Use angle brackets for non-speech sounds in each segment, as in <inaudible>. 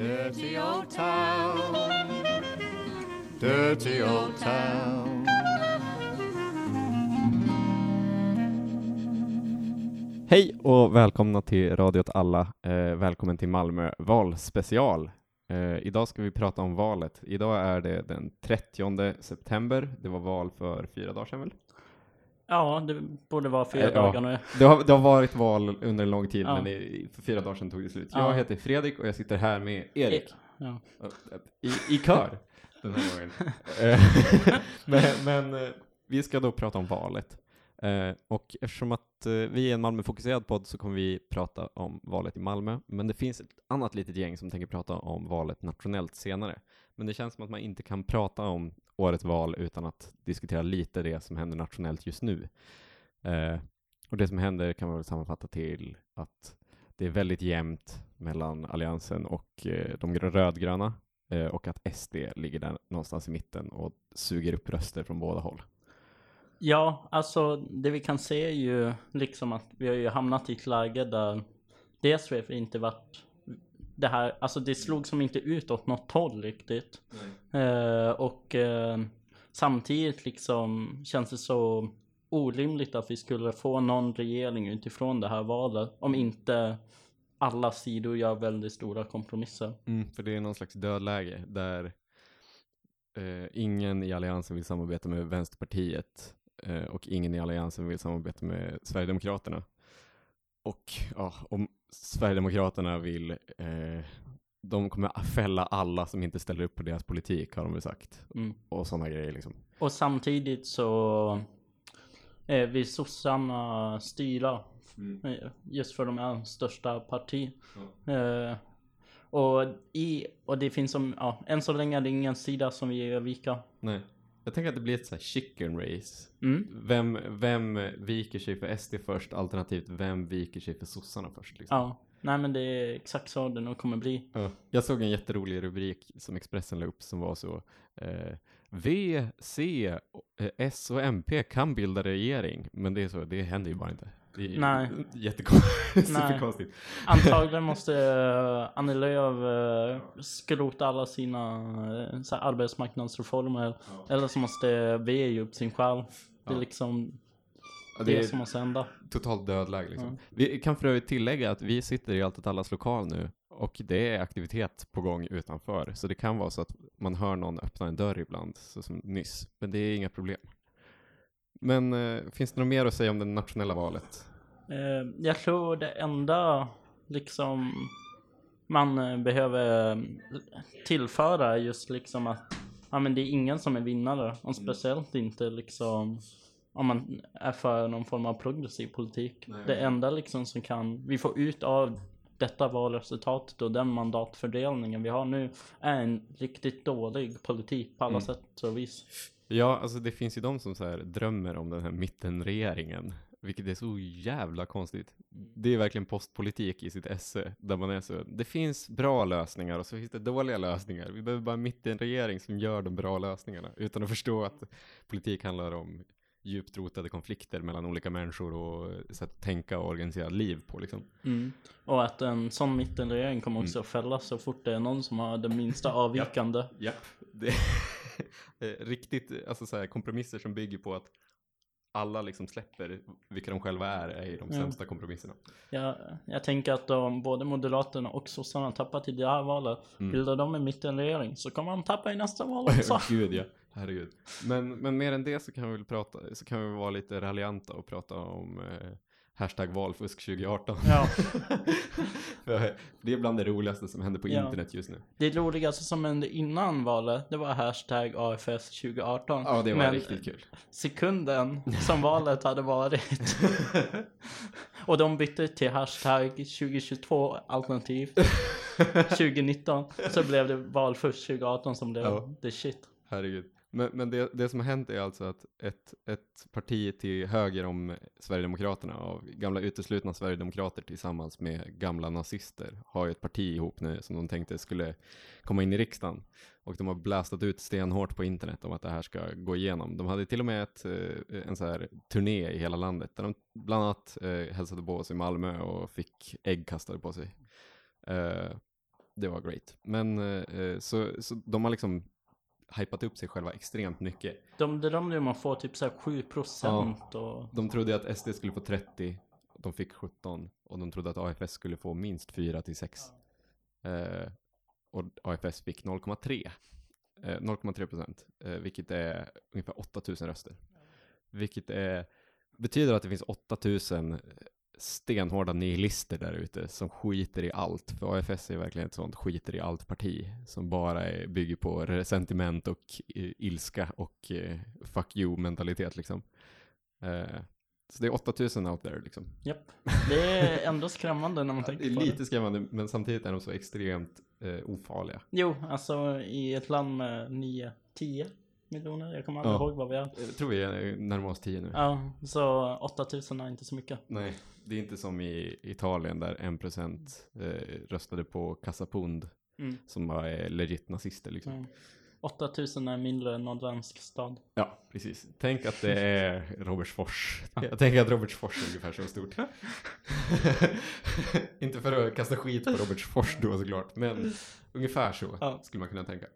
Dirty old town. Dirty old town. Hej och välkomna till Radio åt alla. Eh, välkommen till Malmö valspecial. Eh, idag ska vi prata om valet. Idag är det den 30 september. Det var val för fyra dagar sedan väl? Ja, det borde vara fyra Eh, ja. dagar nu. Det har, det har varit val under en lång tid, Ja. men i, för fyra dagar sedan tog det slut. Ja. Jag heter Fredrik och jag sitter här med Erik. Ja. I, i kör den här gången. <laughs> Eh, men men eh, vi ska då prata om valet. Eh, och eftersom att eh, vi är en Malmöfokuserad podd så kommer vi prata om valet i Malmö. Men det finns ett annat litet gäng som tänker prata om valet nationellt senare. Men det känns som att man inte kan prata om årets val utan att diskutera lite det som händer nationellt just nu. Eh, och det som händer kan man väl sammanfatta till att det är väldigt jämnt mellan Alliansen och eh, de rödgröna eh, och att SD ligger där någonstans i mitten och suger upp röster från båda håll. ja, alltså det vi kan se är ju liksom att vi har ju hamnat i ett läge där dels har vi inte varit det här, alltså det slog som inte ut åt något håll riktigt. Eh, och eh, samtidigt liksom känns det så orimligt att vi skulle få någon regering utifrån det här valet om inte alla sidor gör väldigt stora kompromisser. Mm, för det är någon slags dödläge där eh, ingen i Alliansen vill samarbeta med Vänsterpartiet eh, och ingen i Alliansen vill samarbeta med Sverigedemokraterna. Och ja, om Sverigedemokraterna vill, eh, de kommer fälla alla som inte ställer upp på deras politik har de väl sagt. Mm. Och sådana grejer liksom. Och samtidigt så eh, vill sossarna styra eh, just för de är största parti. Eh, och, i, och det finns som, ja, än så länge är det ingen sida som vill vika. Nej. Jag tänker att det blir ett så här chicken race. Mm. Vem, vem viker sig för SD först, alternativt vem viker sig för sossarna först? Liksom. Ja, nej men det är exakt så det nog kommer bli. Ja. Jag såg en jätterolig rubrik som Expressen la upp som var så eh, V, C, eh, S och MP kan bilda regering, men det är så, det händer ju bara inte. Det är Nej. jättekonstigt. <laughs> Antagligen <laughs> måste uh, Annie Lööf uh, skrota alla sina uh, så här arbetsmarknadsreformer. Eller så måste V ge upp sin själ. Det är Ja. liksom Ja, det, det är som måste hända. totalt dödläge liksom. Ja. Vi kan för övrigt tillägga att vi sitter i Allt allas lokal nu och det är aktivitet på gång utanför. Så det kan vara så att man hör någon öppna en dörr ibland, så som nyss. Men det är inga problem. Men eh, finns det något mer att säga om det nationella valet? Eh, jag tror det enda liksom man eh, behöver eh, tillföra är just liksom att ja, men det är ingen som är vinnare. Och speciellt inte liksom om man är för någon form av progressiv politik. Nej. Det enda liksom som kan vi får ut av detta valresultatet och den mandatfördelningen vi har nu är en riktigt dålig politik på alla Mm. sätt och vis. Ja, alltså det finns ju de som så här drömmer om den här mittenregeringen, vilket är så jävla konstigt. Det är verkligen postpolitik i sitt esse, där man är så, det finns bra lösningar och så finns det dåliga lösningar. Vi behöver bara en mittenregering som gör de bra lösningarna, utan att förstå att politik handlar om djupt rotade konflikter mellan olika människor och sätt att tänka och organisera liv på liksom. Mm. Och att en sån mittenregering kommer också Mm. att fällas så fort det är någon som har det minsta <laughs> avvikande. Japp. Det är <laughs> <laughs> riktigt, alltså så här, kompromisser som bygger på att alla liksom släpper vilka de själva är, är ju de Ja. sämsta kompromisserna. Jag, jag tänker att om både Moderaterna och sossarna tappar till det här valet, Mm. bildar de en mittenregering så kommer de tappa i nästa val <laughs> också. Gud ja, herregud. Men, men mer än det så kan vi väl prata, så kan vi vara lite raljanta och prata om eh, hashtag valfusk 2018. Ja. <laughs> Det är bland det roligaste som händer på Ja. internet just nu. Det roligaste som hände innan valet, det var hashtag AFS 2018. Ja, det var Men riktigt kul. sekunden som <laughs> valet hade varit <laughs> och de bytte till hashtag 2022 alternativt 2019 så blev det valfusk 2018 som blev Ja. the shit. Herregud. Men, men det, det som har hänt är alltså att ett, ett parti till höger om Sverigedemokraterna, av gamla uteslutna Sverigedemokrater tillsammans med gamla nazister, har ju ett parti ihop nu som de tänkte skulle komma in i riksdagen. Och de har blastat ut stenhårt på internet om att det här ska gå igenom. De hade till och med ett, eh, en så här turné i hela landet där de bland annat eh, hälsade på oss i Malmö och fick ägg kastade på sig. Eh, det var great. Men eh, eh så, så de har liksom hypat upp sig själva extremt mycket. De drömde ju om att få typ såhär 7 procent och... De trodde att SD skulle få 30, de fick 17 och de trodde att AFS skulle få minst 4 till 6. Eh, och AFS fick 0,3. Eh, 0,3 procent, eh, vilket är ungefär 8000 röster. Vilket är, betyder att det finns 8000 stenhårda nihilister där ute som skiter i allt. För AFS är verkligen ett sånt skiter i allt parti som bara är, bygger på resentiment och eh, ilska och eh, fuck you mentalitet liksom. Eh, så det är 8000 out there liksom. Japp. Det är ändå skrämmande när man Det är tänker på lite det. skrämmande men samtidigt är de så extremt eh, ofarliga. Jo, alltså i ett land med 9, 10 miljoner. Jag kommer aldrig Ja. ihåg vad vi är. Jag tror vi är närmare oss 10 nu. Ja, så 8000 är inte så mycket. Nej, det är inte som i Italien där 1% eh, röstade på Casapund Mm. som bara är legit nazister liksom. Mm. 8000 är mindre än någon dansk stad. Ja, precis. Tänk att det <laughs> är Robertsfors. Jag tänker att Robertsfors är ungefär så stort. <laughs> Inte för att kasta skit på Robertsfors då såklart, men <laughs> ungefär så Ja. skulle man kunna tänka.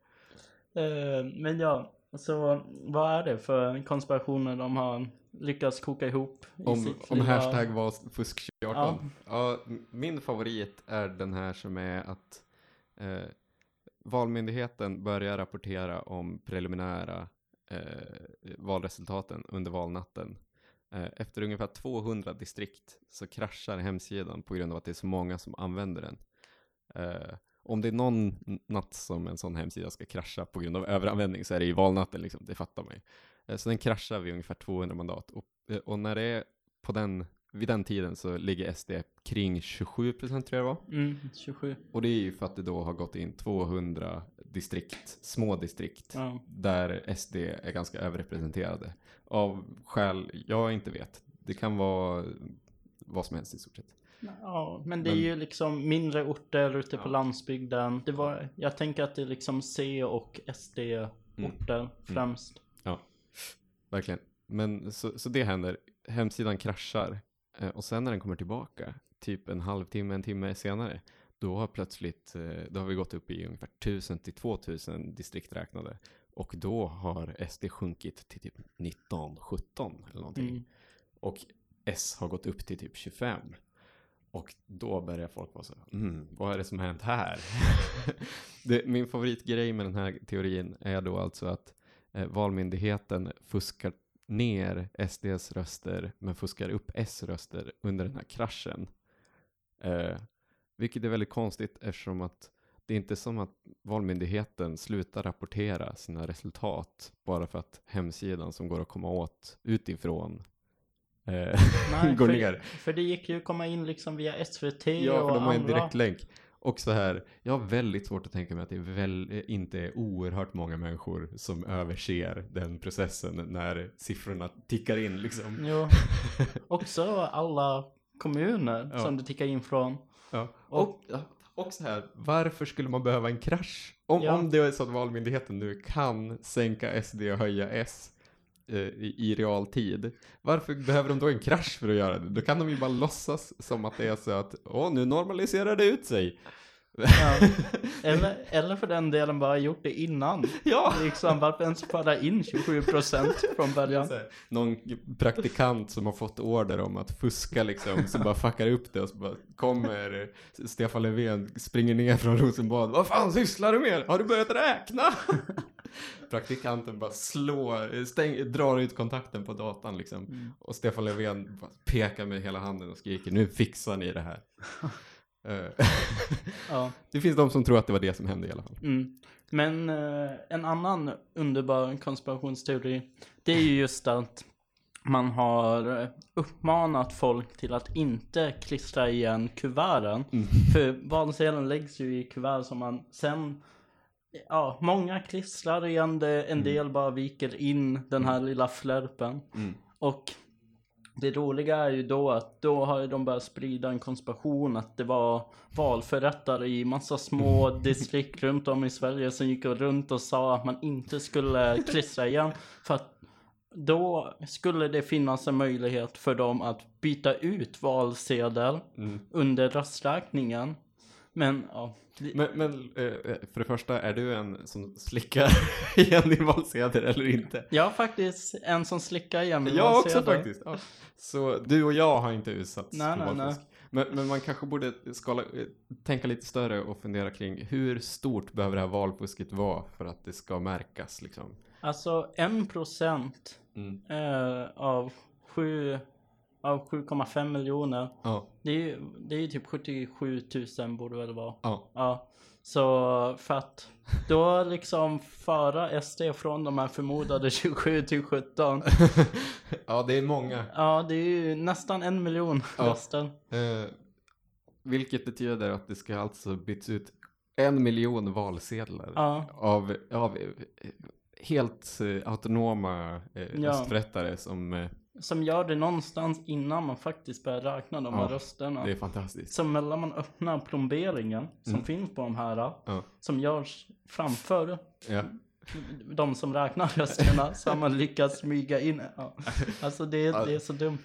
Eh, men ja, så vad är det för konspirationer de har lyckats koka ihop? i Om, sitt om lilla- hashtag var fusk 18. Ja. Ja. min favorit är den här som är att eh, Valmyndigheten börjar rapportera om preliminära eh, valresultaten under valnatten. Eh, efter ungefär 200 distrikt så kraschar hemsidan på grund av att det är så många som använder den. Om det är någon natt som en sån hemsida ska krascha på grund av överanvändning så är det i valnatten, liksom, det fattar man ju. Eh, Så den kraschar vid ungefär 200 mandat. Och, eh, och när det är på den, vid den tiden så ligger SD kring 27 procent tror jag det var. Mm, 27. Och det är ju för att det då har gått in 200 distrikt, små distrikt, Ja. där SD är ganska överrepresenterade. Av skäl jag inte vet. Det kan vara vad som helst i stort sett. Ja, men det är Men- ju liksom mindre orter ute på Ja. landsbygden. Det var, jag tänker att det är liksom C och SD-orter Mm. främst. Verkligen. Men så, så det händer. Hemsidan kraschar. Eh, och sen när den kommer tillbaka, typ en halvtimme, en timme senare, då har plötsligt, eh, då har vi gått upp i ungefär 1000 till 2000 distrikträknade. Och då har SD sjunkit till typ 19, 17 eller någonting. Mm. Och S har gått upp till typ 25. Och då börjar folk vara så, mm, vad är det som har hänt här? <laughs> det, min favoritgrej med den här teorin är då alltså att eh, Valmyndigheten fuskar ner SDs röster men fuskar upp S röster under den här kraschen. Eh, vilket är väldigt konstigt eftersom att det är inte som att Valmyndigheten slutar rapportera sina resultat bara för att hemsidan som går att komma åt utifrån Nej, <laughs> går för, ner. för det gick ju att komma in liksom via SVT Ja, och för de har en andra. direktlänk. Och så här, jag har väldigt svårt att tänka mig att det är väl, eh, inte är oerhört många människor som överser den processen när siffrorna tickar in liksom. Jo. <laughs> Också alla kommuner Ja. som det tickar in från. Ja. Och, ja, och så här, varför skulle man behöva en krasch? Om, Ja. om det är så att Valmyndigheten nu kan sänka SD och höja S eh, Eh, i, i realtid, varför behöver de då en krasch för att göra det? Då kan de ju bara låtsas som att det är så att, åh, nu normaliserar det ut sig. Ja. <laughs> Eller, eller för den delen bara gjort det innan. <laughs> Ja! Liksom varför ens föra in 27% från <laughs> början? Någon praktikant som har fått order om att fuska liksom, som bara fuckar upp det och så bara kommer Stefan Löfven, springer ner från Rosenbad. Vad fan sysslar du med? Har du börjat räkna? Praktikanten bara slår, stäng, drar ut kontakten på datan liksom. Mm. Och Stefan Löfven pekar med hela handen och skriker nu fixar ni det här. Eh, <laughs> Ja. det finns de som tror att det var det som hände i alla fall. Mm. Men eh, en annan underbar konspirationsteori, det är ju just att man har eh, uppmanat folk till att inte klistra igen kuverten. Mm. För valsedeln läggs ju i kuvert som man sen Ja, många klistrar igen det, en del bara viker in den här lilla flärpen. Mm. Och det roliga är ju då att då har de börjat sprida en konspiration att det var valförrättare i massa små <laughs> distrikt runt om i Sverige som gick runt och sa att man inte skulle klistra igen. För att då skulle det finnas en möjlighet för dem att byta ut valsedel Mm. under rösträkningen. Men ja. Men, men eh, för det första, är du en som slickar <laughs> igen din valsedel eller inte? Jag har faktiskt en som slickar igen min Jag också valsedel. faktiskt. Ja. Så du och jag har inte utsatts Nej, för nej, valfusk. Men, men man kanske borde skala, eh, tänka lite större och fundera kring hur stort behöver det här valfusket vara för att det ska märkas liksom? Alltså en procent Mm. eh, av sju av 7,5 miljoner. Ja, Det är ju det är typ 77 000 borde väl vara. ja, Ja. Så för att då liksom föra SD från de här förmodade 27 till 17. <laughs> ja, det är många. Ja, det är ju nästan en miljon Ja. röster. Eh, vilket betyder att det ska alltså byts ut en miljon valsedlar Ja. av, av helt eh, autonoma eh, Ja. röstförrättare som, eh, Som gör det någonstans innan man faktiskt börjar räkna de här Ja, rösterna. det är fantastiskt. Så mellan man öppnar plomberingen som Mm. finns på de här. Ja. Som görs framför Ja. de som räknar rösterna. så har man lyckats smyga in. Ja. Alltså det, är- det är så dumt.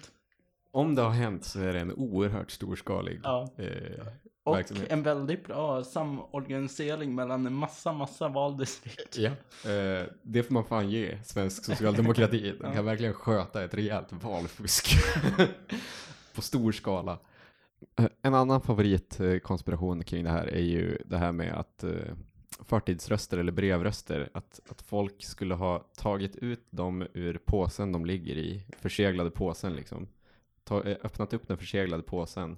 Om det har hänt så är det en oerhört storskalig eh, Och verksamhet. en väldigt bra samorganisering mellan en massa, massa valdistrikt. Ja. Eh, det får man fan ge svensk socialdemokrati. <laughs> Den kan verkligen sköta ett rejält valfusk. <laughs> På stor skala. Eh, En annan favoritkonspiration kring det här är ju det här med att eh, förtidsröster eller brevröster, att, att folk skulle ha tagit ut dem ur påsen de ligger i, förseglade påsen liksom. Ta, eh, öppnat upp den förseglade påsen,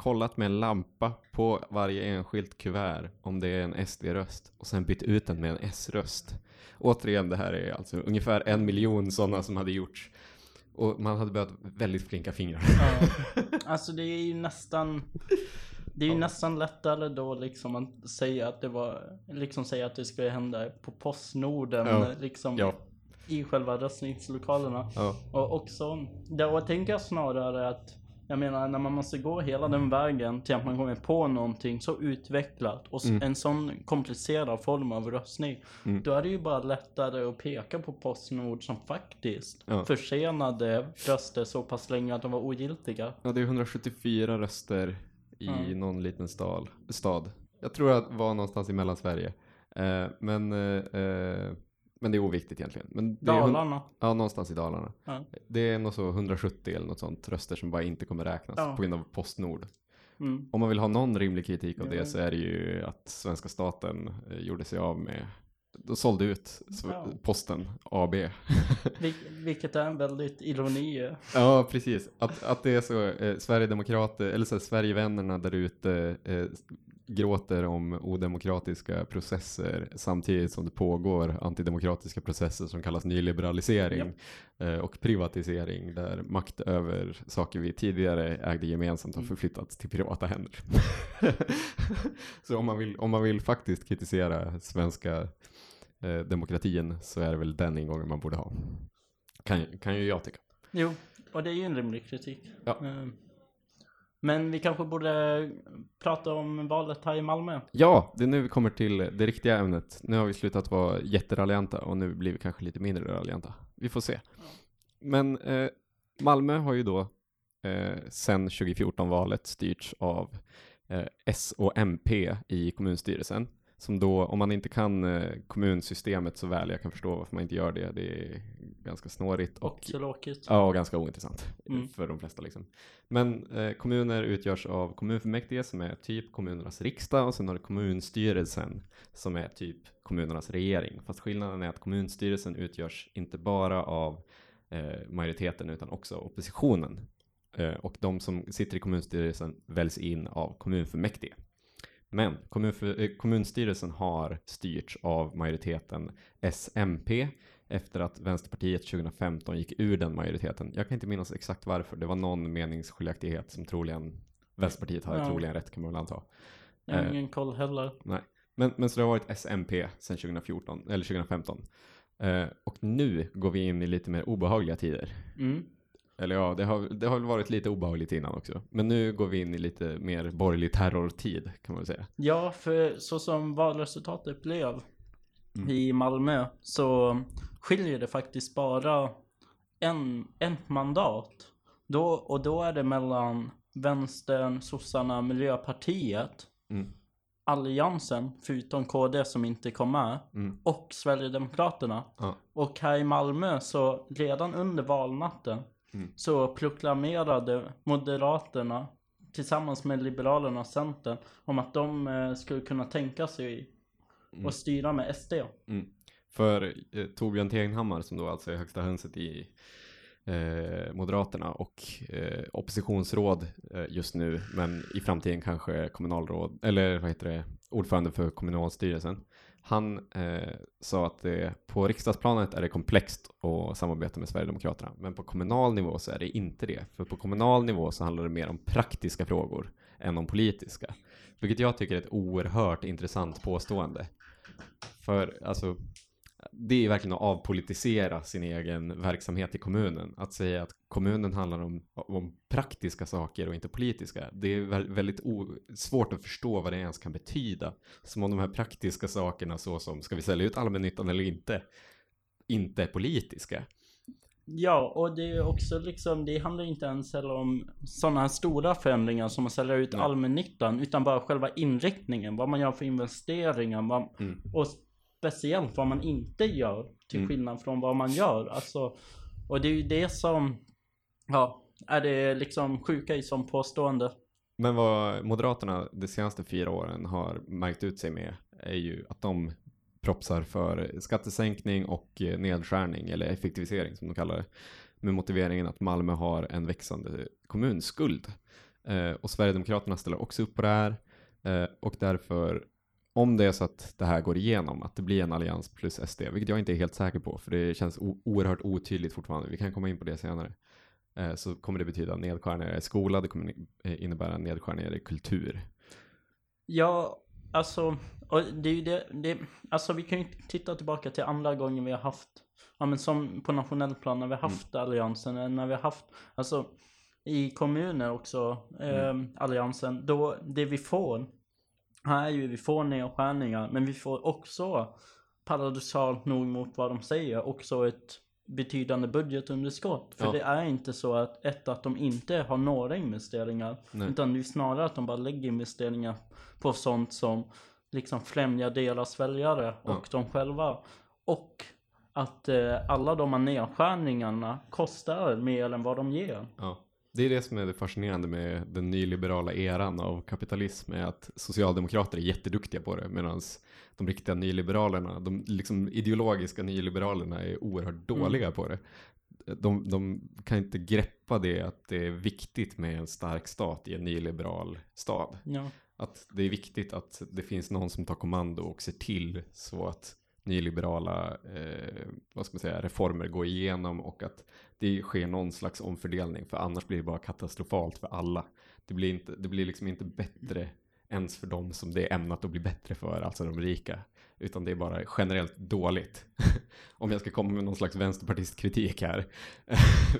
kollat med en lampa på varje enskilt kuvert om det är en SD-röst och sen bytt ut den med en S-röst. Återigen, det här är alltså ungefär en miljon sådana som hade gjorts. Och man hade behövt väldigt flinka fingrar. Ja. <laughs> Alltså det är ju nästan Det är ju Ja. nästan lättare då liksom att säga att det var Liksom säga att det skulle hända på Postnorden Ja. liksom Ja. I själva röstningslokalerna. Och också Då tänker jag snarare att Jag menar när man måste gå hela den vägen till att man kommer på någonting så utvecklat och Mm. en sån komplicerad form av röstning Mm. Då är det ju bara lättare att peka på Postnord som faktiskt Ja. försenade röster så pass länge att de var ogiltiga. Ja, det är 174 röster i Ja. någon liten stad. stad. Jag tror att det var någonstans i Mellansverige. Eh, men, eh, eh, men det är oviktigt egentligen. Men det är Dalarna. Ja, någonstans i Dalarna. Ja. Det är nog så 170 eller något sånt röster som bara inte kommer räknas Ja. på grund av Postnord. Mm. Om man vill ha någon rimlig kritik av Ja. det så är det ju att svenska staten eh, gjorde sig av med de sålde ut posten AB. <laughs> Vil- vilket är en väldigt ironi. Ja, precis. Att, att det är så, eh, Sverigedemokrater, eller så här, Sverigevännerna där ute eh, gråter om odemokratiska processer samtidigt som det pågår antidemokratiska processer som kallas nyliberalisering eh, och privatisering där makt över saker vi tidigare ägde gemensamt har Mm. förflyttats till privata händer. <laughs> så om man, vill, om man vill faktiskt kritisera svenska eh, demokratin så är det väl den ingången man borde ha. Kan, kan ju jag tycka. Jo, och det är ju en rimlig kritik. Ja. Eh, Men vi kanske borde prata om valet här i Malmö. Ja, det är nu vi kommer till det riktiga ämnet. Nu har vi slutat vara jätteraljanta och nu blir vi kanske lite mindre raljanta. Vi får se. Men eh, Malmö har ju då eh, sen 2014-valet styrts av eh, S och MP i kommunstyrelsen. Som då, om man inte kan eh, kommunsystemet så väl, jag kan förstå varför man inte gör det, det är ganska snårigt och Och tråkigt. Ja, och ganska ointressant Mm. för de flesta liksom. Men eh, kommuner utgörs av kommunfullmäktige som är typ kommunernas riksdag och sen har du kommunstyrelsen som är typ kommunernas regering. Fast skillnaden är att kommunstyrelsen utgörs inte bara av eh, majoriteten utan också oppositionen. Eh, och de som sitter i kommunstyrelsen väljs in av kommunfullmäktige. Men kommunför, eh, kommunstyrelsen har styrts av majoriteten SMP efter att Vänsterpartiet 2015 gick ur den majoriteten. Jag kan inte minnas exakt varför. Det var någon meningsskiljaktighet som troligen Vänsterpartiet hade Ja. troligen rätt kan man väl anta. Jag har Eh. ingen koll heller. Men, men så det har varit SMP sedan 2014, eller 2015. Eh, och nu går vi in i lite mer obehagliga tider. Mm. Eller ja, det har, det har väl varit lite obehagligt innan också. Men nu går vi in i lite mer borgerlig terrortid kan man väl säga. Ja, för så som valresultatet blev Mm. i Malmö så skiljer det faktiskt bara en, en mandat. Då, och då är det mellan vänstern, sossarna, miljöpartiet. Mm. Alliansen, förutom KD som inte kom med, Mm. och Sverigedemokraterna. Ja. Och här i Malmö så redan under valnatten Mm. så proklamerade Moderaterna tillsammans med Liberalerna och Centern om att de eh, skulle kunna tänka sig Mm. styra med SD. För eh, Torbjörn Tegnhammar som då alltså är högsta hönset i eh, Moderaterna och eh, oppositionsråd eh, just nu, men i framtiden kanske kommunalråd, eller vad heter det, ordförande för kommunalstyrelsen. Han eh, sa att det, på riksdagsplanet är det komplext att samarbeta med Sverigedemokraterna, men på kommunal nivå så är det inte det. För på kommunal nivå så handlar det mer om praktiska frågor än om politiska. Vilket jag tycker är ett oerhört intressant påstående. För alltså, det är verkligen att avpolitisera sin egen verksamhet i kommunen. Att säga att kommunen handlar om, om praktiska saker och inte politiska. Det är vä- väldigt svårt att förstå vad det ens kan betyda. Som om de här praktiska sakerna såsom, ska vi sälja ut allmännyttan eller inte, inte är politiska. Ja, och det är också liksom, det handlar inte ens heller om sådana stora förändringar som att sälja ut Nej. allmännyttan, utan bara själva inriktningen, vad man gör för investeringar, vad, Mm. och speciellt vad man inte gör, till Mm. skillnad från vad man gör. Alltså, och det är ju det som, ja, är det liksom sjuka i som påstående. Men vad Moderaterna de senaste fyra åren har märkt ut sig med är ju att de propsar för skattesänkning och nedskärning eller effektivisering som de kallar det. Med motiveringen att Malmö har en växande kommunskuld. Eh, och Sverigedemokraterna ställer också upp på det här. Eh, och därför, om det är så att det här går igenom, att det blir en allians plus SD, vilket jag inte är helt säker på, för det känns oerhört otydligt fortfarande. Vi kan komma in på det senare. Eh, så kommer det betyda nedskärningar i skola, det kommer eh, innebära nedskärningar i kultur. Ja, alltså, det det, det, alltså vi kan ju titta tillbaka till andra gången vi har haft, ja men som på nationell plan när vi har haft alliansen, eller när vi har haft, alltså i kommuner också, eh, alliansen, då det vi får, ju vi får nedskärningar, men vi får också, paradoxalt nog mot vad de säger, också ett betydande budgetunderskott. För Ja. det är inte så att, ett, att de inte har några investeringar, Nej. utan det är snarare att de bara lägger investeringar på sånt som liksom främjar deras väljare och Ja. de själva. Och att eh, alla de här nedskärningarna kostar mer än vad de ger. Ja. Det är det som är det fascinerande med den nyliberala eran av kapitalism är att socialdemokrater är jätteduktiga på det medan de riktiga nyliberalerna, de liksom ideologiska nyliberalerna är oerhört dåliga på det. De, de kan inte greppa det att det är viktigt med en stark stat i en nyliberal stad. Ja. Att det är viktigt att det finns någon som tar kommando och ser till så att nyliberala eh, vad ska man säga, reformer går igenom och att det sker någon slags omfördelning för annars blir det bara katastrofalt för alla. Det blir, inte, det blir liksom inte bättre ens för dem som det är ämnat att bli bättre för, alltså de rika. Utan det är bara generellt dåligt. <laughs> Om jag ska komma med någon slags vänsterpartistkritik här. <laughs>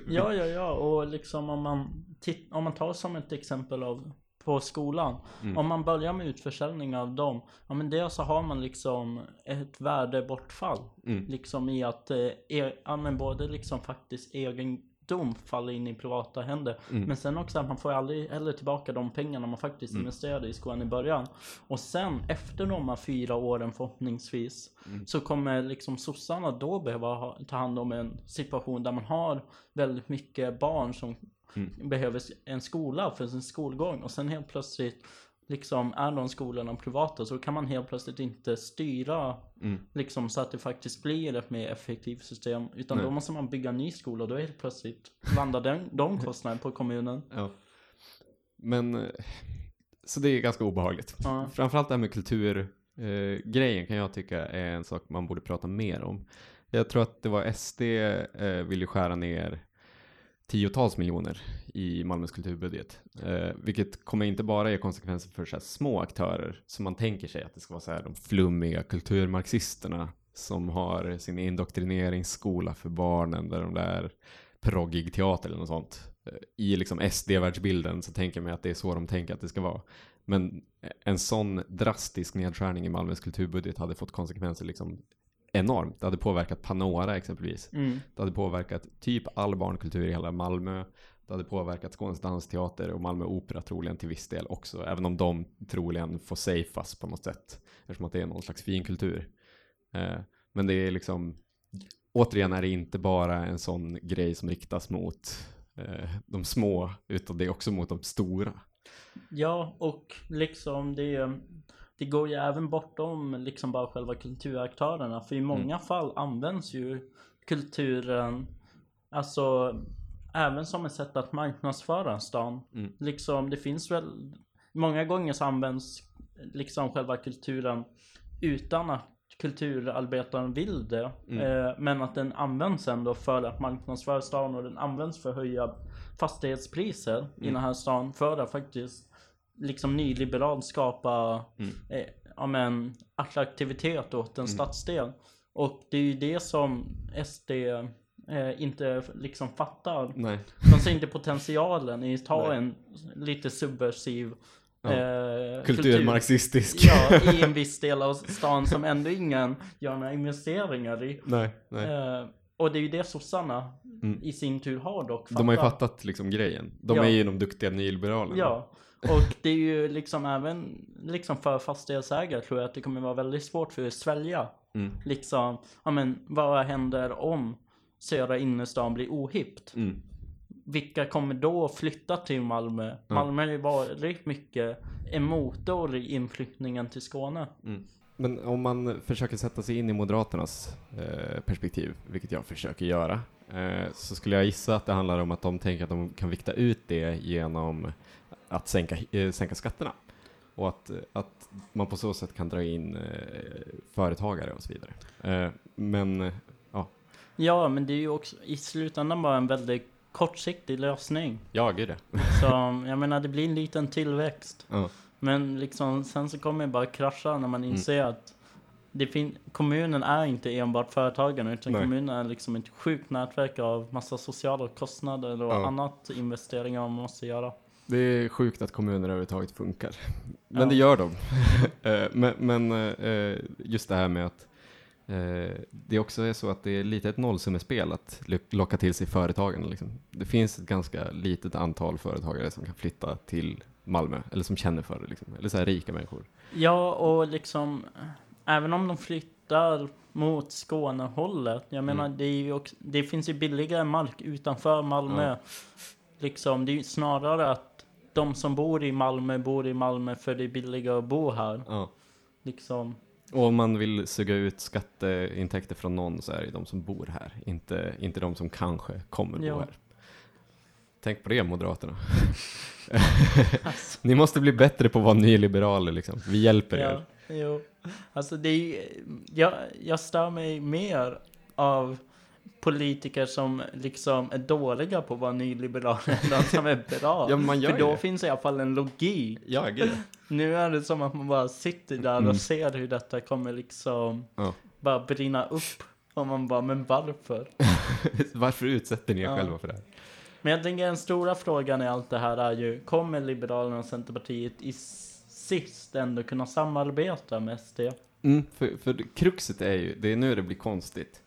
ja, ja, ja. Och liksom om man, om man tar som ett exempel av på skolan. Mm. Om man börjar med utförsäljning av dem. Ja men dels så har man liksom ett värdebortfall. Mm. Liksom i att, eh, e- ja men både liksom faktiskt egendom faller in i privata händer. Mm. Men sen också att man får aldrig heller tillbaka de pengarna man faktiskt Mm. investerade i skolan i början. Och sen efter de här fyra åren förhoppningsvis. Mm. Så kommer liksom sossarna då behöva ha, ta hand om en situation där man har väldigt mycket barn som Mm. behöver en skola för sin skolgång. Och sen helt plötsligt liksom är de skolorna privata så kan man helt plötsligt inte styra Mm. liksom så att det faktiskt blir ett mer effektivt system. Utan Nej. då måste man bygga en ny skola och då helt plötsligt landar den, de kostnaderna på kommunen. <laughs> Ja. Men, så det är ganska obehagligt. Ja. Framförallt det här med kulturgrejen eh, kan jag tycka är en sak man borde prata mer om. Jag tror att det var SD eh, ville skära ner tiotals miljoner i Malmös kulturbudget. Eh, vilket kommer inte bara ge konsekvenser för så här små aktörer som man tänker sig att det ska vara så här de flummiga kulturmarxisterna som har sin indoktrineringsskola för barnen där de lär proggig teater eller något sånt. Eh, I liksom SD-världsbilden så tänker jag mig att det är så de tänker att det ska vara. Men en sån drastisk nedskärning i Malmös kulturbudget hade fått konsekvenser liksom enormt. Det hade påverkat Panora exempelvis. Mm. Det hade påverkat typ all barnkultur i hela Malmö. det hade påverkat Skånes dansteater och Malmö Opera troligen till viss del också, även om de troligen får safeas på något sätt, eftersom att det är någon slags finkultur. Eh, men det är liksom, återigen är det inte bara en sån grej som riktas mot eh, de små, utan det är också mot de stora. Ja, och liksom det, det går ju även bortom liksom bara själva kulturaktörerna. För i många fall används ju kulturen, alltså även som ett sätt att marknadsföra stan. Mm. Liksom det finns väl, många gånger så används liksom själva kulturen utan att kulturarbetaren vill det. Mm. Eh, men att den används ändå för att marknadsföra stan och den används för att höja fastighetspriser i Mm. den här stan för att faktiskt liksom nyliberalt skapa Mm. eh, ja, men, attraktivitet åt en stadsdel. Och det är ju det som SD eh, inte liksom fattar. Nej. De ser inte potentialen i att ta Nej. en lite subversiv Ja. eh, Kulturmarxistisk. Ja, i <laughs> en viss del av stan som ändå ingen gör några investeringar i. Nej, nej. Eh, och det är ju det sossarna Mm. i sin tur har dock De har ju fattat. fattat liksom grejen. De Ja. är ju de duktiga nyliberalerna. Ja, och det är ju liksom även liksom för fastighetsägare tror jag att det kommer vara väldigt svårt för att svälja. Mm. Liksom, ja men vad händer om södra innerstan blir ohippt? Mm. Vilka kommer då flytta till Malmö? Malmö har ju varit mycket en motor i inflyttningen till Skåne. Men om man försöker sätta sig in i Moderaternas eh, perspektiv, vilket jag försöker göra, eh, så skulle jag gissa att det handlar om att de tänker att de kan vikta ut det genom att sänka, eh, sänka skatterna. Och att, att man på så sätt kan dra in eh, företagare och så vidare. Eh, men eh, ja, Ja, men det är ju också i slutändan bara en väldigt kortsiktig lösning. jag är det. Så jag menar, det blir en liten tillväxt. Ja. Men liksom, sen så kommer det bara krascha när man Mm. inser att det fin- kommunen är inte enbart företagarna utan Nej. kommunen är liksom ett sjukt nätverk av massa sociala kostnader och Ja. annat investeringar man måste göra. Det är sjukt att kommuner överhuvudtaget funkar. Men Ja. det gör de. <laughs> Eh, men men eh, just det här med att eh, det också är så att det är lite ett nollsummespel att lo- locka till sig företagen. Liksom. Det finns ett ganska litet antal företagare som kan flytta till Malmö, eller som känner för det, liksom. eller så här rika människor. Ja, och liksom även om de flyttar mot Skånehållet. Jag menar, Mm. det, också, det finns ju billigare mark utanför Malmö. Ja. Liksom, det är ju snarare att de som bor i Malmö bor i Malmö för det är billigare att bo här. Ja. Liksom. Och om man vill suga ut skatteintäkter från någon så är det de som bor här, inte, inte de som kanske kommer bo Ja. här. Tänk på det, Moderaterna. Alltså. <laughs> <laughs> Ni måste bli bättre på att vara nyliberaler liksom. Vi hjälper Ja, er. jo. Alltså det är jag, jag stör mig mer av politiker som liksom är dåliga på att vara nyliberaler <laughs> än de som är bra. Ja, man gör För då det. finns i alla fall en logik. Det. <laughs> Nu är det som att man bara sitter där Mm. och ser hur detta kommer liksom Ja. bara brinna upp. Och man bara, men varför? <laughs> Varför utsätter ni er Ja. själva för det här? Men jag tänker den stora frågan i allt det här är ju, kommer Liberalerna och Centerpartiet i s- sist ändå kunna samarbeta med SD? Mm, för, för kruxet är ju, det är nu det blir konstigt.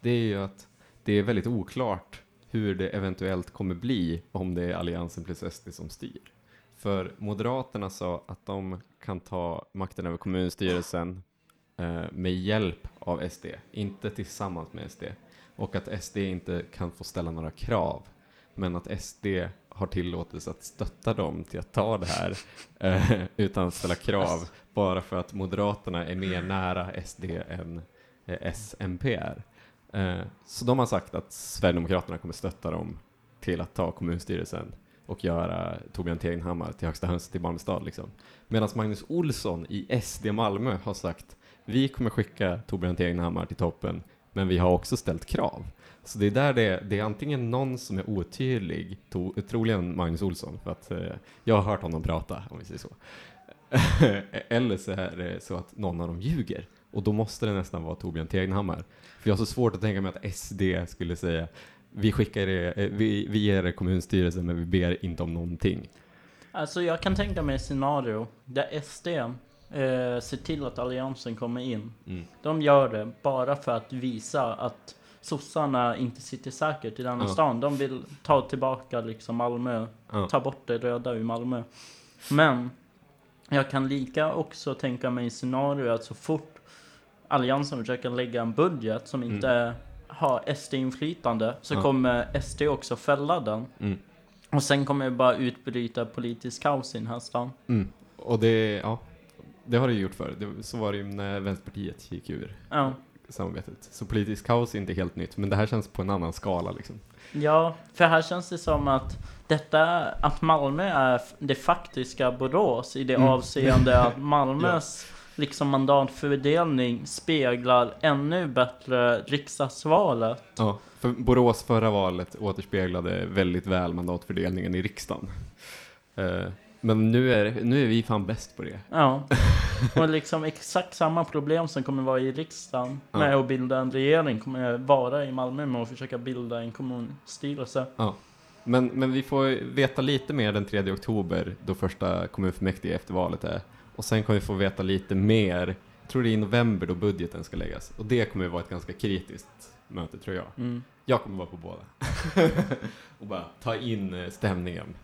Det är ju att det är väldigt oklart hur det eventuellt kommer bli om det är Alliansen plus SD som styr. För Moderaterna sa att de kan ta makten över kommunstyrelsen eh, med hjälp av SD, inte tillsammans med SD. Och att SD inte kan få ställa några krav, men att SD har tillåtelse att stötta dem till att ta det här <laughs> eh, utan att ställa krav, bara för att Moderaterna är mer nära SD än eh, SMP är. Eh, så de har sagt att Sverigedemokraterna kommer stötta dem till att ta kommunstyrelsen och göra Torbjörn Tegenhammar till högsta hönset i Malmö stad. Liksom. Medan Magnus Olsson i SD Malmö har sagt vi kommer skicka Torbjörn Tegenhammar till toppen, men vi har också ställt krav. Så det är där det, det är antingen någon som är otydlig, to, troligen Magnus Olsson, för att eh, jag har hört honom prata, om vi säger så. <laughs> E-, eller så är det så att någon av dem ljuger. Och då måste det nästan vara Torbjörn Tegenhammar. För jag har så svårt att tänka mig att SD skulle säga vi skickar er, eh, vi, vi ger er kommunstyrelsen men vi ber inte om någonting. Alltså jag kan tänka mig ett scenario där SD eh, ser till att alliansen kommer in. Mm. De gör det bara för att visa att sossarna inte sitter säkert i denna Ja. stan. De vill ta tillbaka liksom Malmö, Ja. ta bort det röda ur Malmö. Men jag kan lika också tänka mig scenario att så fort Alliansen försöker lägga en budget som inte har SD-inflytande så Ja. kommer SD också fälla den. Mm. Och sen kommer det bara utbryta politisk kaos i den här stan. Mm. Och det, ja, det har det gjort förr. Det, så var det ju när Vänsterpartiet gick ur Ja. samarbetet. Så politisk kaos är inte helt nytt, men det här känns på en annan skala liksom. Ja, för här känns det som att detta, att Malmö är det faktiska Borås i det Mm. avseende att <laughs> Malmös liksom mandatfördelning speglar ännu bättre riksdagsvalet. Ja, för Borås förra valet återspeglade väldigt väl mandatfördelningen i riksdagen. Eh, men nu är, nu är vi fan bäst på det. Ja, <laughs> och liksom exakt samma problem som kommer vara i riksdagen Ja. med att bilda en regering kommer vara i Malmö med att försöka bilda en kommunstyrelse. Ja. Men, men vi får veta lite mer den 3 oktober, då första kommunfullmäktige efter valet är. Och sen kommer vi få veta lite mer, jag tror det är i november då budgeten ska läggas. Och det kommer vara ett ganska kritiskt möte tror jag. Mm. Jag kommer vara på båda. <laughs> och bara ta in eh, stämningen.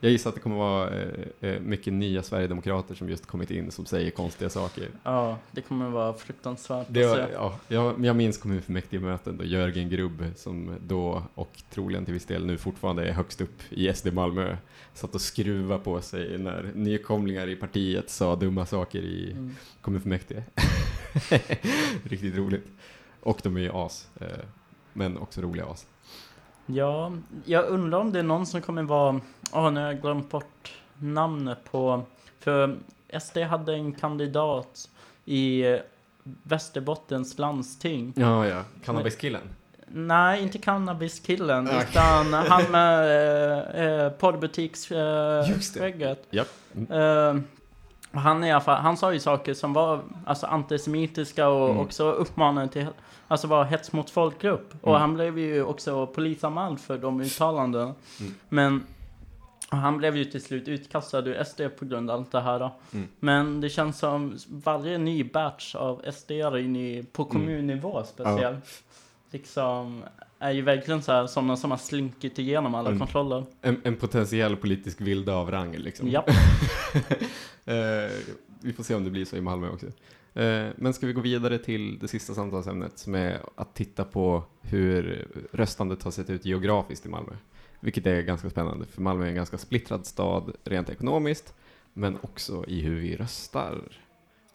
Jag gissar att det kommer vara eh, eh, mycket nya Sverigedemokrater som just kommit in som säger konstiga saker. Ja, det kommer vara fruktansvärt Det att var, se. ja, jag, jag minns kommunfullmäktige-möten då Jörgen Grubb, som då och troligen till viss del nu fortfarande är högst upp i SD Malmö, satt och skruva på sig när nykomlingar i partiet sa dumma saker i Mm. kommunfullmäktige. <laughs> Riktigt roligt. Och de är ju as, eh, men också roliga as. Ja, jag undrar om det är någon som kommer vara... Åh, nu har jag glömt bort namnet på... För SD hade en kandidat i eh, Västerbottens landsting. Ja, ja. Cannabiskillen. Nej, inte cannabiskillen, Okej. utan <laughs> han med eh, eh, porrbutiks-skägget. Just det. Japp. Mm. Eh, han, i alla fall, han sa ju saker som var alltså, antisemitiska och Mm. också uppmanade till Alltså var hets mot folkgrupp. Och Mm. han blev ju också polisanmäld för de uttalandena. Mm. Men och han blev ju till slut utkastad ur SD på grund av allt det här. Mm. Men det känns som varje ny batch av SD på kommunnivå speciellt. Liksom är ju verkligen så här sådana som har slinkit igenom alla Mm. kontroller. En, en potentiell politisk vilde av rang liksom. Japp. <laughs> Eh, vi får se om det blir så i Malmö också. Eh, men ska vi gå vidare till det sista samtalsämnet som är att titta på hur röstandet har sett ut geografiskt i Malmö. Vilket är ganska spännande, för Malmö är en ganska splittrad stad rent ekonomiskt, men också i hur vi röstar.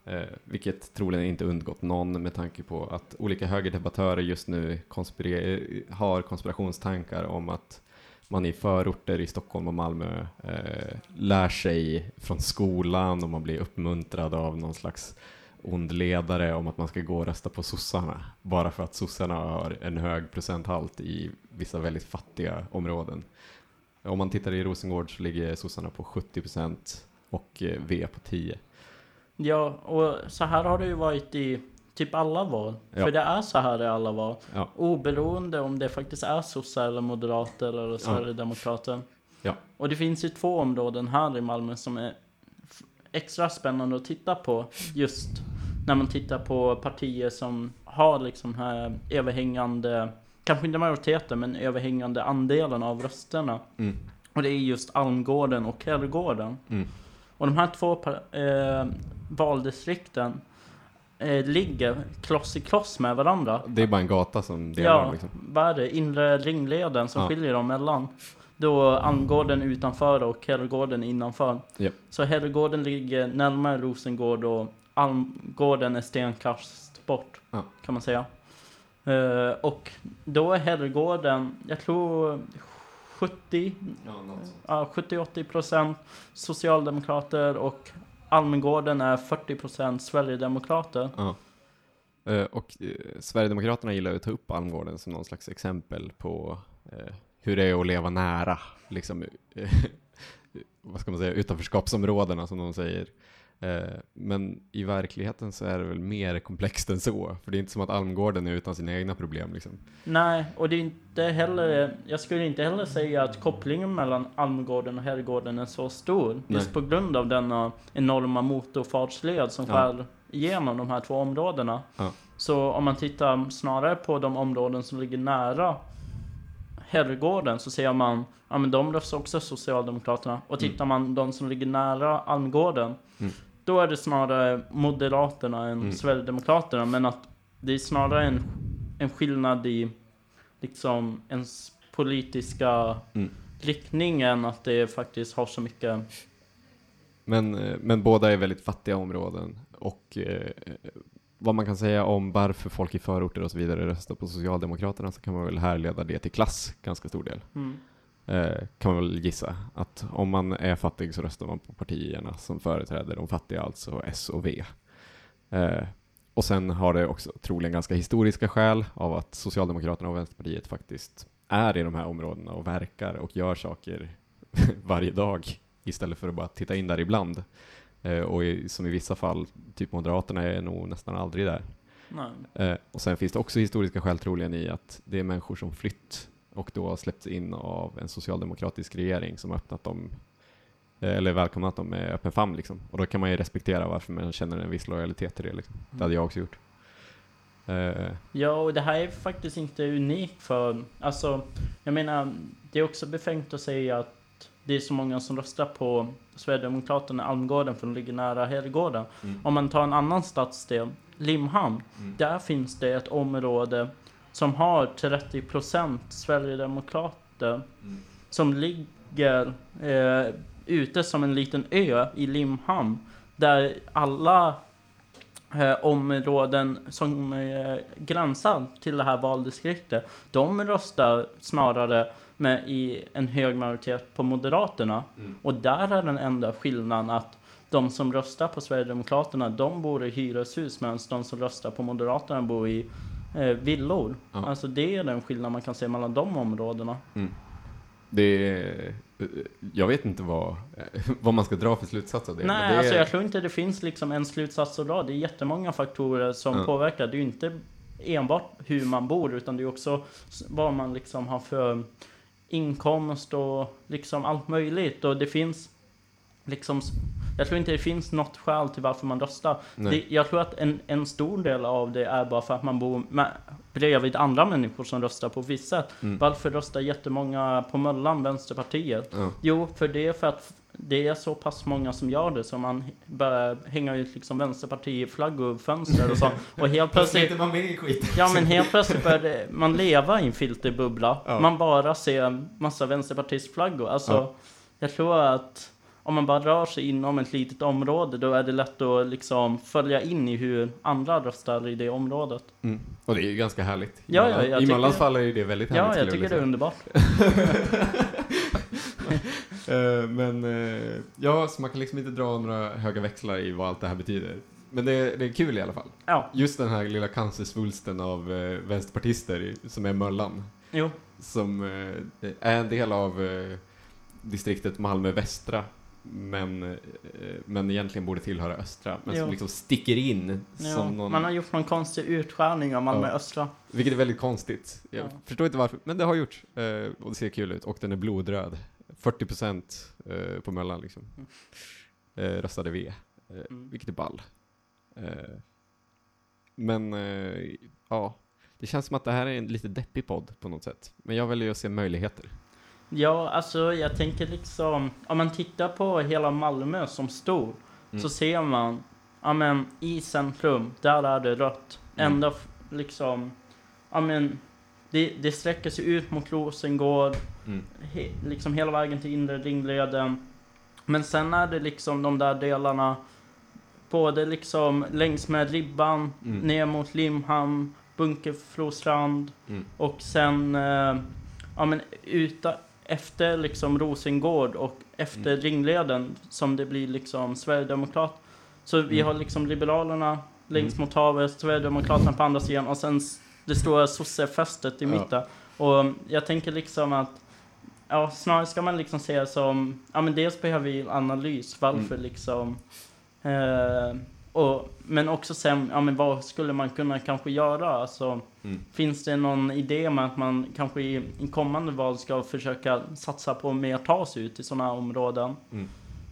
Eh, vilket troligen inte undgått någon med tanke på att olika högerdebattörer just nu konspire- har konspirationstankar om att man i förorter i Stockholm och Malmö eh, lär sig från skolan och man blir uppmuntrad av någon slags ond ledare om att man ska gå och rösta på sossarna. Bara för att sossarna har en hög procenthalt i vissa väldigt fattiga områden. Om man tittar i Rosengård så ligger sossarna på 70 procent och eh, V på 10. Ja, och så här har det ju varit i typ alla val. Ja. För det är så här i alla val. Ja. Oberoende om det faktiskt är sossar eller moderater eller sverigedemokrater. Ja. Och det finns ju två områden här i Malmö som är extra spännande att titta på. Just när man tittar på partier som har liksom här överhängande, kanske inte majoriteten, men överhängande andelen av rösterna. Mm. Och det är just Almgården och Herrgården. Mm. Och de här två eh, valdistrikten eh, ligger kloss i kloss med varandra. Det är bara en gata som delar Ja, dem liksom. vad är det? Inre ringleden som Ja. skiljer dem mellan. Då Almgården utanför och Herrgården innanför. Japp. Så Herrgården ligger närmare Rosengård och Almgården är stenkast bort. Ja. Kan man säga. Eh, och då är Herrgården, jag tror 70, ja, 70-80 procent socialdemokrater och Almgården är 40 procent sverigedemokrater. Ja. Eh, och eh, Sverigedemokraterna gillar ju att ta upp Almgården som någon slags exempel på eh, hur det är att leva nära, liksom, <laughs> vad ska man säga, utanförskapsområdena som de säger. Eh, men i verkligheten så är det väl mer komplext än så, för det är inte som att Almgården är utan sina egna problem liksom. Nej, och det är inte heller, jag skulle inte heller säga att kopplingen mellan Almgården och Herrgården är så stor. Just Nej. på grund av denna enorma motorfartsled som Ja. skär igenom de här två områdena. Ja. Så om man tittar snarare på de områden som ligger nära Herrgården så ser man, ja men de röstar också Socialdemokraterna. Och tittar man de som ligger nära Almgården, Mm. Då är det snarare Moderaterna än Mm. Sverigedemokraterna. Men att det är snarare en, en skillnad i liksom ens politiska Mm. riktning än att det faktiskt har så mycket Men, eh, men båda är väldigt fattiga områden och eh, vad man kan säga om varför folk i förorter och så vidare röstar på Socialdemokraterna så kan man väl härleda det till klass ganska stor del. mm. Eh, kan man väl gissa att om man är fattig så röstar man på partierna som företräder de fattiga, alltså S och V. Eh, och sen har det också troligen ganska historiska skäl av att Socialdemokraterna och Vänsterpartiet faktiskt är i de här områdena och verkar och gör saker <laughs> varje dag istället för att bara titta in där ibland. Eh, och i, som i vissa fall, typ Moderaterna är nog nästan aldrig där. Eh, och sen finns det också historiska skäl troligen i att det är människor som flytt och då har släppts in av en socialdemokratisk regering som öppnat dem eh, eller välkomnat dem med öppen famn liksom. Och då kan man ju respektera varför man känner en viss lojalitet till det liksom. Det hade jag också gjort. Eh, Ja, och det här är faktiskt inte unikt för, alltså, jag menar, det är också befängt att säga att det är så många som röstar på Sverigedemokraterna i Almgården för de ligger nära Herrgården. Mm. Om man tar en annan stadsdel, Limhamn, Mm. där finns det ett område som har 30% Sverigedemokrater Mm. som ligger eh, ute som en liten ö i Limhamn där alla eh, områden som eh, gränsar till det här valdistriktet de röstar snarare med i en hög majoritet på Moderaterna. Mm. Och där är den enda skillnaden att de som röstar på Sverigedemokraterna de bor i hyreshus medan de som röstar på Moderaterna bor i villor. Ja. Alltså det är den skillnad man kan se mellan de områdena. det är, eh, jag vet inte vad, <laughs> vad man ska dra för slutsats av det. Nej, det alltså är, jag tror inte det finns liksom en slutsats att dra. Det är jättemånga faktorer som Ja. påverkar. Det är ju inte enbart hur man bor utan det är också vad man liksom har för inkomst och liksom allt möjligt. Och det finns liksom jag tror inte det finns något skäl till varför man röstar. Det, jag tror att en, en stor del av det är bara för att man bor med, bredvid andra människor som röstar på visst sätt. Mm. Varför röstar jättemånga på Möllan, Vänsterpartiet? Ja. Jo, för det är för att det är så pass många som gör det så man börjar hänga ut liksom vänsterpartiflaggor och fönster och så. <laughs> Och helt plötsligt, man med i skiten. ja men helt plötsligt börjar man leva i en filterbubbla. Ja. Man bara ser massa vänsterpartistflaggor. Alltså, Ja. jag tror att om man bara rör sig inom ett litet område då är det lätt att liksom följa in i hur andra röstar i det området. Mm. Och det är ju ganska härligt. I Ja, ja, jag I Mallans fall är ju det väldigt härligt. Ja, jag tycker det är underbart. <laughs> Eh, men eh, ja, så man kan liksom inte dra några höga växlar i vad allt det här betyder. Men det är, det är kul i alla fall. Ja, Just den här lilla cancersvulsten av eh, vänsterpartister som är Möllan. jo. Som är en del av distriktet Malmö västra. Men, eh, men egentligen borde tillhöra östra. Men som Jo. liksom sticker in som någon... Man har gjort någon konstig utskärning av Malmö Ja. Östra. Vilket är väldigt konstigt. Jag Ja. förstår inte varför, men det har gjorts. Eh, och det ser kul ut. Och den är blodröd. 40 procent eh, på Möllan liksom. Eh, röstade V. Mm. Vilket är ball. Men ja, det känns som att det här är en lite deppig podd på något sätt. Men jag väljer att se möjligheter. Ja, alltså jag tänker liksom, om man tittar på hela Malmö som stor, Mm. så ser man, ja men i centrum, där är det rött. Mm. Ända liksom, ja men, det, det sträcker sig ut mot Rosengård, Mm. he, liksom hela vägen till inre ringleden. Men sen är det liksom de där delarna, både liksom längs med ribban, Mm. ner mot Limhamn, Bunkeflostrand, Mm. och sen, eh, ja men uta, efter liksom Rosengård och efter Mm. ringleden som det blir liksom Sverigedemokrat. Så vi Mm. har liksom Liberalerna längst Mm. mot havet, Sverigedemokraterna på andra sidan och sen det stora sossefästet i Ja. mitten. Och jag tänker liksom att Ja, snarare ska man liksom se som, ja men dels behöver vi en analys, varför Mm. liksom eh, och, Men också sen, ja men vad skulle man kunna kanske göra? Alltså, Mm. Finns det någon idé om att man kanske i, i kommande val ska försöka satsa på mer ta sig ut i sådana områden? Mm.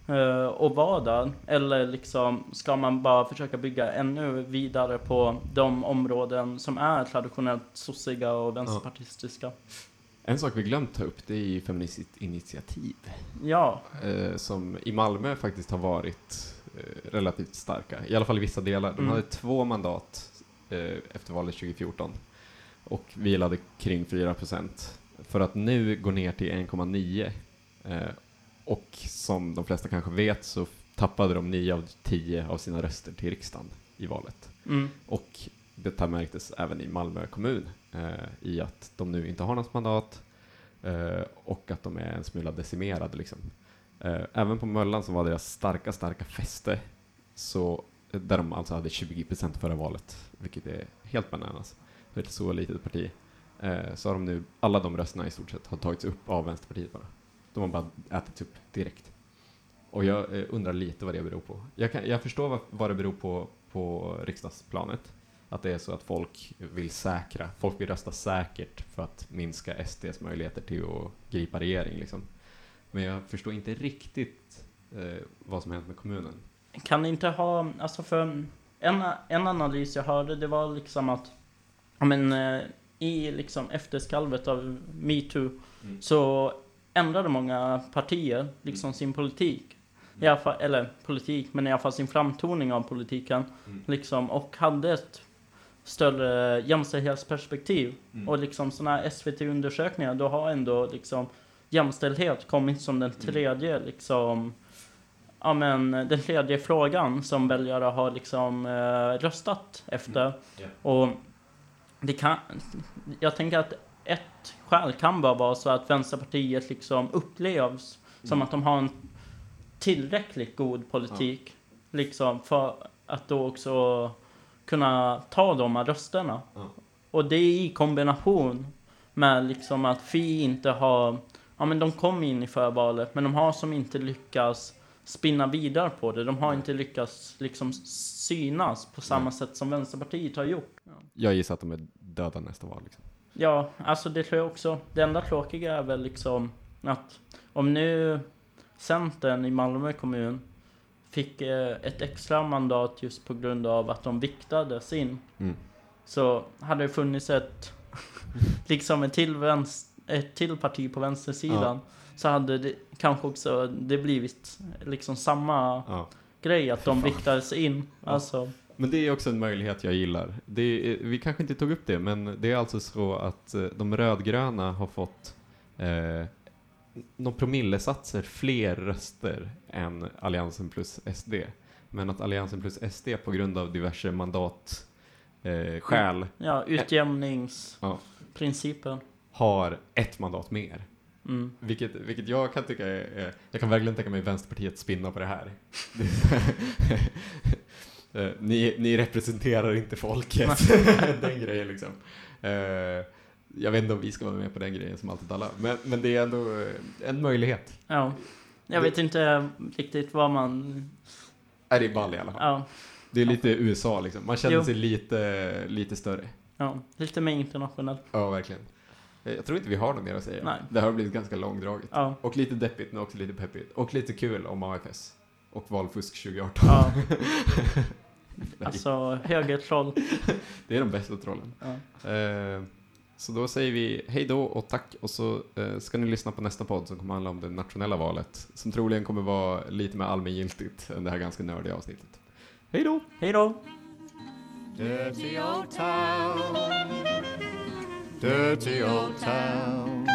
eh, och vara där? Eller liksom ska man bara försöka bygga ännu vidare på de områden som är traditionellt sossiga och vänsterpartistiska? En sak vi glömt ta upp, det är ju Feministiskt initiativ. Ja, Eh, som i Malmö faktiskt har varit relativt starka, i alla fall i vissa delar. De Mm. hade två mandat eh, efter valet 2014 och vilade kring 4 procent. För att nu gå ner till 1,9 eh, och som de flesta kanske vet så tappade de 9 av 10 av sina röster till riksdagen i valet. mm, Och detta märktes även i Malmö kommun eh, i att de nu inte har något mandat eh, och att de är en smula decimerade. Liksom. Eh, även på Möllan som var deras starka, starka fäste, så, eh, där de alltså hade 20 procent förra valet, vilket är helt bananas för ett så litet parti, eh, så har de nu, alla de rösterna i stort sett har tagits upp av Vänsterpartiet bara. De har bara ätits upp direkt. Och jag eh, undrar lite vad det beror på. Jag, kan, jag förstår vad, vad det beror på på riksdagsplanet. Att det är så att folk vill säkra, folk vill rösta säkert för att minska SDs möjligheter till att gripa regering. Liksom. Men jag förstår inte riktigt eh, vad som hänt med kommunen. kan inte ha, alltså för en, en analys jag hörde det var liksom att, ja men eh, i liksom efterskalvet av metoo Mm. så ändrade många partier liksom sin politik. I alla fall, eller politik, men i alla fall sin framtoning av politiken. Mm. Liksom, och hade ett större jämställdhetsperspektiv. Mm. Och liksom sådana här SVT-undersökningar, då har ändå liksom jämställdhet kommit som den tredje liksom Ja men den tredje frågan som väljare har liksom eh, röstat efter. Ja. Och det kan, jag tänker att ett skäl kan bara vara så att Vänsterpartiet liksom upplevs som Mm. att de har en tillräckligt god politik. Liksom för att då också kunna ta de här rösterna. Ja. Och det är i kombination med liksom att Fi inte har, ja men de kom in i förvalet men de har som inte lyckats spinna vidare på det. De har inte lyckats liksom synas på samma Nej. sätt som Vänsterpartiet har gjort. Jag gissar att de är döda nästa val. Liksom. Ja, alltså det tror jag också. Det enda tråkiga är väl liksom att om nu Centern i Malmö kommun fick eh, ett extra mandat just på grund av att de viktades in Mm. så hade det funnits ett <laughs> liksom ett till, vänster, ett till parti på vänstersidan så hade det kanske också det blivit liksom samma Ja. grej att de viktades in. Ja. Alltså, Men det är också en möjlighet jag gillar. Är, vi kanske inte tog upp det, men det är alltså så att eh, de rödgröna har fått eh, någon promillesatser fler röster än Alliansen plus SD. Men att Alliansen plus SD på grund av diverse mandat eh, skäl ja, utjämningsprincipen. Har ett mandat mer. Mm. Vilket, vilket jag kan tycka är, jag kan verkligen tänka mig Vänsterpartiet spinna på det här. <laughs> Eh, ni, ni representerar inte folket. <laughs> den grejen liksom. Eh, jag vet inte om vi ska vara med på den grejen som alltid alla. Men, men det är ändå eh, en möjlighet. Ja. Jag vet inte riktigt vad man... Är det är ball i alla fall. Ja, Det är lite USA liksom. Man känner Jo. sig lite, lite större. ja lite mer internationellt. Ja, verkligen. Eh, Jag tror inte vi har något mer att säga. Nej. Det här har blivit ganska långdraget. Ja, Och lite deppigt, men också lite peppigt. Och lite kul om AFS. Och valfusk 2018. ja. <laughs> Alltså högertroll. <laughs> Det är de bästa trollen. Ja. Eh, så då säger vi hej då och tack och så eh, ska ni lyssna på nästa podd som kommer handla om det nationella valet. Som troligen kommer vara lite mer allmängiltigt än det här ganska nördiga avsnittet. Hej då! Hej då! Dirty old town. Dirty old town.